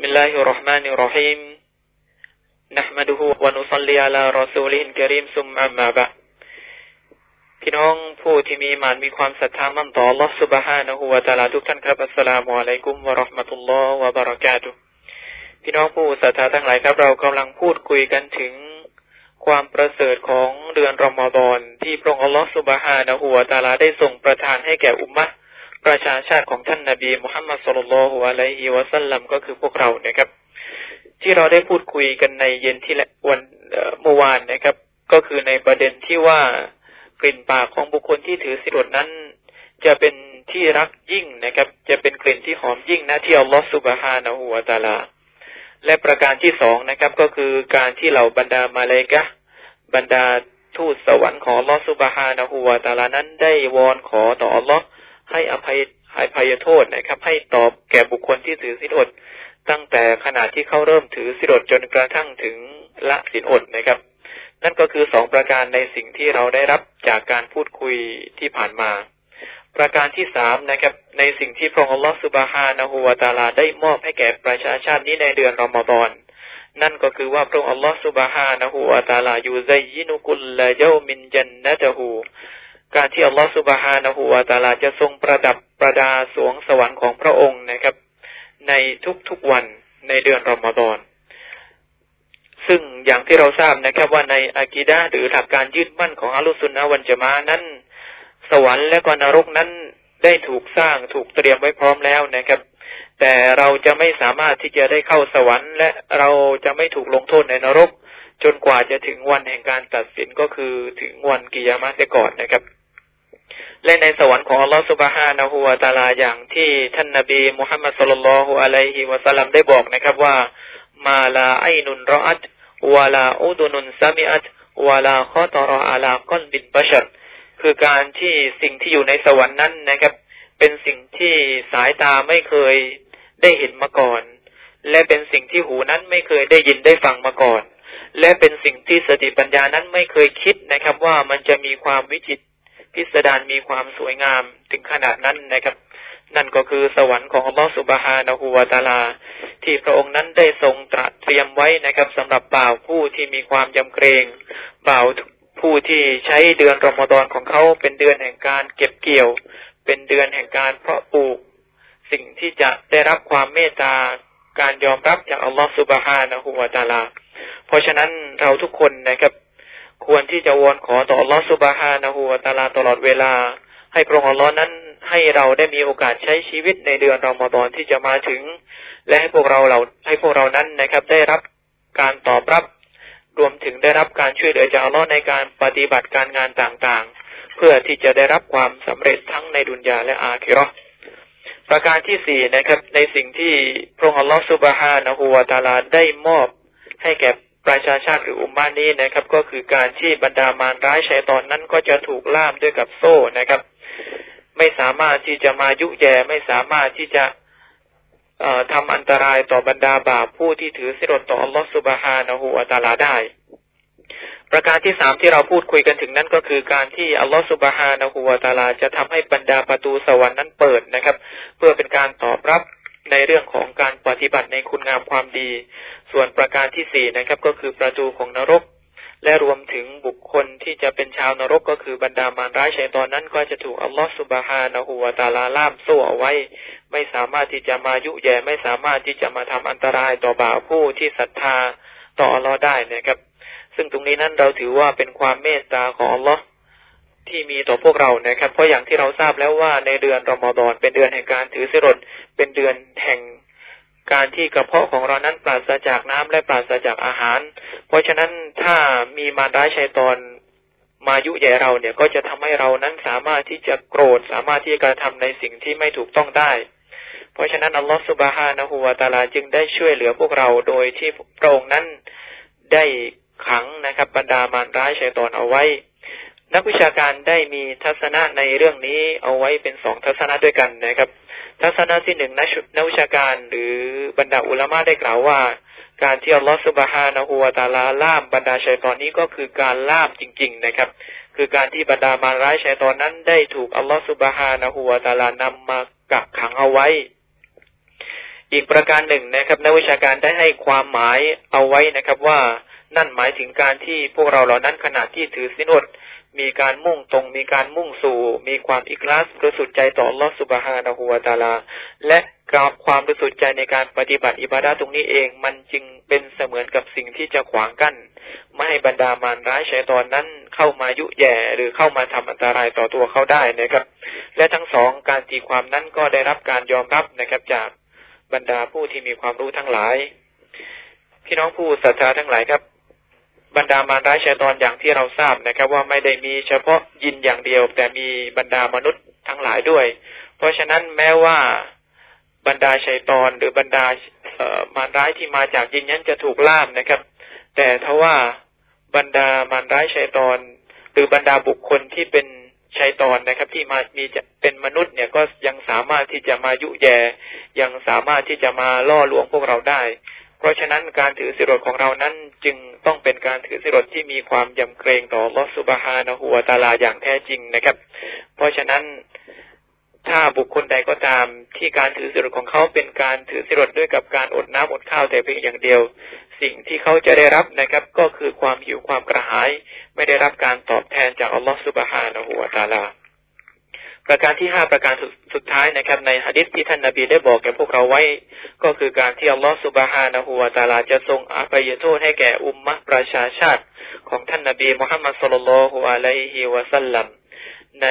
بسم الله الرحمن الرحيم نحمده ونصلي على رسوله الكريم ثم أما بعد พี่น้องผู้ที่มีมานมีความศรัทธามั่นต่อ Allah سبحانه และ تعالى ทุกท่านครับอัสสลามุอะลัยกุมวะราะห์มะตุลลอฮ์วะบะเราะกาตุพี่น้องผู้ศรัทธาทั้งหลายครับเรากำลังพูดคุยกันถึงความประเสริฐของเดือนรอมฎอนที่พระองค์อัลลอฮฺสุบฮานะฮูวะตาลาได้ทรงประทานให้แก่อุมมะ ประชาชาติของท่านนาบีมุฮัมมัดสุลลัลฮุอะลัยฮิวะสัลลัมก็คือพวกเรานะครับ ที่เราได้พูดคุยกันในเย็นที่วันเมื่อวานนะครับ ก็คือในประเด็นที่ว่ากลิ่นปากของบุคคลที่ถือสิรดนั้น จะเป็นที่รักยิ่งนะครับ จะเป็นกลิ่นที่หอมยิ่งนะที่อัลลอฮฺสุบฮานะฮูวะตาลา และประการที่สองนะครับ ก็คือการที่เหล่าบรรดามาเลกะบรรดาทูตสวรรค์ของลอสุบฮานะฮูวาตาลานั้นได้วอนขอต่ออัลลอฮ์ ให้อภัยให้ภัยโทษนะครับ ให้ตอบแก่บุคคลที่ถือสินอด ตั้งแต่ขณะที่เขาเริ่มถือสินอดจนกระทั่งถึงละสินอดนะครับ นั่นก็คือสองประการในสิ่งที่เราได้รับจากการพูดคุยที่ผ่านมา ประการที่สามนะครับ ในสิ่งที่พระองค์ลอสุบฮานะฮูวาตาลาได้มอบให้แก่ประชาชาตินี้ในเดือนรอมฎอนนั่นก็คือว่าพระองค์อัลลอฮฺสุบฮานะฮูวาตาลาอยู่ใจยินุกุลละเยามินจันนะตะฮู การที่อัลลอฮฺสุบฮานะฮูวาตาลาจะทรงประดับประดาสวงสวรรค์ของพระองค์นะครับ ในทุกๆวันในเดือนรอมฎอนซึ่งอย่างที่เราทราบนะครับว่าในอากีดะหรือหลักการยึดมั่นของอัลลอฮฺสุนนะวันจะมานั้น สวรรค์และก็นรกนั้นได้ถูกสร้างถูกเตรียมไว้พร้อมแล้วนะครับ แต่เราจะไม่สามารถที่จะได้เข้าสวรรค์ และเราจะไม่ถูกลงโทษในนรก จนกว่าจะถึงวันแห่งการตัดสินก็คือถึงวันกิยามะเสียก่อนนะครับ และในสวรรค์ของอัลลอฮฺสุบฮานะฮูวาตาลาอย่างที่ท่านนาบีมุฮัมมัดสุลลัลฮุอะลัยฮิวะสัลลัมได้บอกนะครับว่า มาลาไอนุนรออัตวาลาอูดุนุนซามิอัตวาลาข้อตรออาลาก้อนบินบัชรคือการที่สิ่งที่อยู่ในสวรรค์นั้นนะครับ เป็นสิ่งที่สายตาไม่เคยได้เห็นมาก่อน และเป็นสิ่งที่หูนั้นไม่เคยได้ยินได้ฟังมาก่อน และเป็นสิ่งที่สติปัญญานั้นไม่เคยคิดนะครับ ว่ามันจะมีความวิจิตพิสดารมีความสวยงามถึงขนาดนั้นนะครับ นั่นก็คือสวรรค์ของอัลลอฮฺสุบฮานะฮูวาตาลา ที่พระองค์นั้นได้ทรงตรัสเตรียมไว้นะครับสำหรับบ่าวผู้ที่มีความยำเกรงบ่าวผู้ที่ใช้เดือนรอมฎอนของเขาเป็นเดือนแห่งการเก็บเกี่ยว เป็นเดือนแห่งการเพาะปลูก สิ่งที่จะได้รับความเมตตาการยอมรับจากอัลลอฮฺสุบฮานะฮูวาตาลา เพราะฉะนั้นเราทุกคนนะครับ ควรที่จะวอนขอต่ออัลลอฮฺสุบฮานะฮูวตาลาตลอดเวลา ให้พระองค์อัลลอฮ์นั้น ให้เราได้มีโอกาสใช้ชีวิตในเดือนรอมฎอนที่จะมาถึง และให้พวกเราเราให้พวกเรานั้นนะครับ ได้รับการตอบรับ รวมถึงได้รับการช่วยเหลือจากอัลลอฮ์ในการปฏิบัติการงานต่างๆ เพื่อที่จะได้รับความสำเร็จทั้งในดุนยาและอาคิรอประการที่สี่นะครับ ในสิ่งที่พระองค์อัลลอฮฺสุบฮานะฮูวาตาลาได้มอบให้แก่ ประชาชาติหรืออุมมานี้นะครับ ก็คือการที่บรรดามารร้ายชัยตอนนั้นก็จะถูกล่ามด้วยกับโซ่นะครับ ไม่สามารถที่จะมายุแย่ไม่สามารถที่จะทำอันตรายต่อบรรดาบาปผู้ที่ถือสิรต่ออัลลอฮฺสุบฮานะฮูวาตาลาได้ ประการที่สามที่เราพูดคุยกันถึงนั้นก็คือการที่อัลลอฮฺสุบฮานะฮูวาตาลา จะทำให้บรรดาประตูสวรรค์นั้นเปิดนะครับ เพื่อเป็นการตอบรับในเรื่องของการปฏิบัติในคุณงามความดี ส่วนประการที่สี่นะครับ ก็คือประตูของนรก และรวมถึงบุคคลที่จะเป็นชาวนรกก็คือบรรดามารร้ายชัยตอนนั้น ก็จะถูกอัลลอฮฺสุบฮานะฮูวาตาลาล่ามโซ่เอาไว้ ไม่สามารถที่จะมายุแย่ไม่สามารถที่จะมาทำอันตรายต่อบ่าวผู้ที่ศรัทธาต่ออัลลอฮ์ได้นะครับ ซึ่งตรงนี้นั้นเราถือว่าเป็นความเมตตาของอัลลอฮ์ที่มีต่อพวกเรานะครับ เพราะอย่างที่เราทราบแล้วว่าในเดือนรอมฎอนเป็นเดือนแห่งการถือสิรดเป็นเดือนแห่ง การที่กระเพาะของเรานั้นปราศจากน้ำและปราศจากอาหาร เพราะฉะนั้นถ้ามีมารร้ายชัยตอนมายุแย่เราเนี่ยก็จะทำให้เรานั้นสามารถที่จะโกรธสามารถที่จะกระทำในสิ่งที่ไม่ถูกต้องได้ เพราะฉะนั้นอัลลอฮฺสุบฮานะฮูวาตาลาจึงได้ช่วยเหลือพวกเราโดยที่พระองค์นั้นได้ขังนะครับบรรดามารร้ายชัยตอนเอาไว้ นักวิชาการได้มีทัศนะในเรื่องนี้เอาไว้เป็นสองทัศนะด้วยกันนะครับ ทัศนะที่หนึ่งนักวิชาการหรือบรรดาอุลามะได้กล่าวว่า การที่อัลลอฮฺสุบฮานะฮูวาตาลาล่ามบรรดาชัยตอนนี้ก็คือการล่ามจริง ๆ นะครับ คือการที่บรรดามารร้ายชัยตอนนั้นได้ถูกอัลลอฮฺสุบฮานะฮูวาตาลานำมากักขังเอาไว้ อีกประการหนึ่งนะครับนักวิชาการได้ให้ความหมายเอาไว้นะครับว่านั่นหมายถึงการที่พวกเราเหล่านั้นขณะที่ถือสินอด มีการมุ่งตรง มีการมุ่งสู่ มีความอิกลาสบริสุทธิ์ใจต่อลอสุบฮานะฮูวาตาลา และกับความบริสุทธิ์ใจในการปฏิบัติอิบาดาตรงนี้เอง มันจึงเป็นเสมือนกับสิ่งที่จะขวางกัน้นไม่ให้บรรดามารร้ายชัยตอนนั้นเข้ามายุแย่หรือเข้ามาทำอันตรายต่อตัวเขาได้นะครับ และทั้งสองการตีความนั้นก็ได้รับการยอมรับนะครับจากบรรดาผู้ที่มีความรู้ทั้งหลาย พี่น้องผู้ศรัทธาทั้งหลายครับ บรรดามารร้ายชัยตอนอย่างที่เราทราบนะครับ ว่าไม่ได้มีเฉพาะยินอย่างเดียว แต่มีบรรดามนุษย์ทั้งหลายด้วย เพราะฉะนั้นแม้ว่าบรรดาชัยตอนหรือบรรดามารร้ายที่มาจากยินนั้นจะถูกล่ามนะครับ แต่ทว่าบรรดามารร้ายชัยตอนหรือบรรดาบุคคลที่เป็นชัยตอนนะครับ ที่มามีจะเป็นมนุษย์เนี่ยก็ยังสามารถที่จะมายุแยยังสามารถที่จะมาล่อลวงพวกเราได้ เพราะฉะนั้นการถือสิรดของเรานั้น จึงต้องเป็นการถือสิรดที่มีความยำเกรงต่อลอสุบฮานะหัวตาลาอย่างแท้จริงนะครับ เพราะฉะนั้นถ้าบุคคลใดก็ตามที่การถือสิรดของเขาเป็นการถือสิรดด้วยกับการอดน้ำอดข้าวแต่เพียงอย่างเดียว สิ่งที่เขาจะได้รับนะครับ ก็คือความหิวความกระหาย ไม่ได้รับการตอบแทนจากอัลลอฮฺสุบฮานะหัวตาลา ประการที่ห้าประการสุดท้ายนะครับ ในฮะดิษที่ท่านนาบีได้บอกแก่พวกเราไว้ ก็คือการที่อัลลอฮฺสุบฮานะฮูวาตาลาจะทรงอภัยโทษให้แก่อุมมะประชาชาติ ของท่านนาบีมุฮัมมัดสุลลัลฮุอะลัยฮิวะสัลลัมใน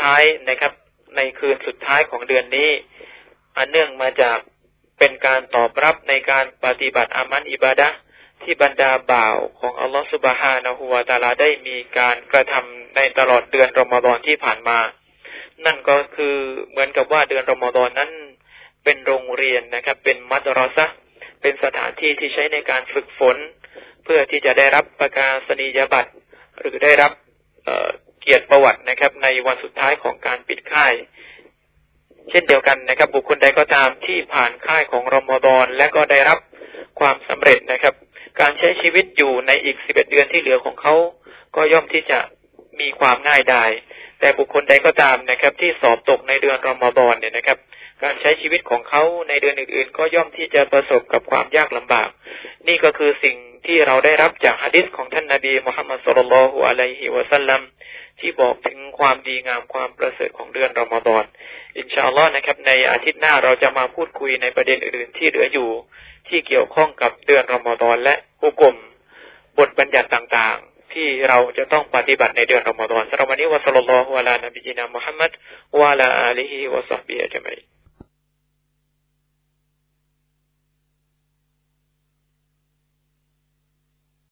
ท้ายนะครับ ในคืนสุดท้ายของเดือนนี้ อันเนื่องมาจากเป็นการตอบรับในการปฏิบัติอามันอิบาดะ ที่บรรดาบ่าวของอัลลอฮฺสุบฮานะฮูวาตาลาได้มีการกระทำในตลอดเดือนรอมฎอนที่ผ่านมา นั่นก็คือเหมือนกับว่าเดือนรอมฎอนนั้น เป็นโรงเรียนนะครับ เป็นมัตรอซะเป็นสถานที่ที่ใช้ในการฝึกฝน เพื่อที่จะได้รับประกาศนียบัตร หรือได้รับเเกียรติประวัตินะครับ ในวันสุดท้ายของการปิดค่าย เช่นเดียวกันนะครับ บุคคลใดก็ตามที่ผ่านค่ายของรอมฎอนและก็ได้รับความสำเร็จนะครับ การใช้ชีวิตอยู่ในอีกสิบเอ็ดเดือนที่เหลือของเขาก็ย่อมที่จะมีความง่ายดายแต่บุคคลใดก็ตามนะครับ ที่สอบตกในเดือนรอมฎอนเนี่ยนะครับ การใช้ชีวิตของเขาในเดือนอื่นๆ ก็ย่อมที่จะประสบกับความยากลำบาก นี่ก็คือสิ่งที่เราได้รับจากฮะดิษของท่านนาบีมุฮัมมัดสุลลัลฮุอะลัยฮิวะสัลลัมที่บอกถึงความดีงามความประเสริฐของเดือนรอมฎอนอินชาอัลลอฮ์นะครับ ในอาทิตย์หน้าเราจะมาพูดคุยในประเด็นอื่นๆที่เหลืออยู่ ที่เกี่ยวข้องกับเดือนรอมฎอนและอุกมบทบัญญัติต่างๆ ที่เราจะต้องปฏิบัติในเดือนรอมฎอนสำหรับวันนี้วะสัลลัลลอฮุอะลานบีนามุฮัมมัดวะลาอาลีฮิวะซัฮบิอัจมัย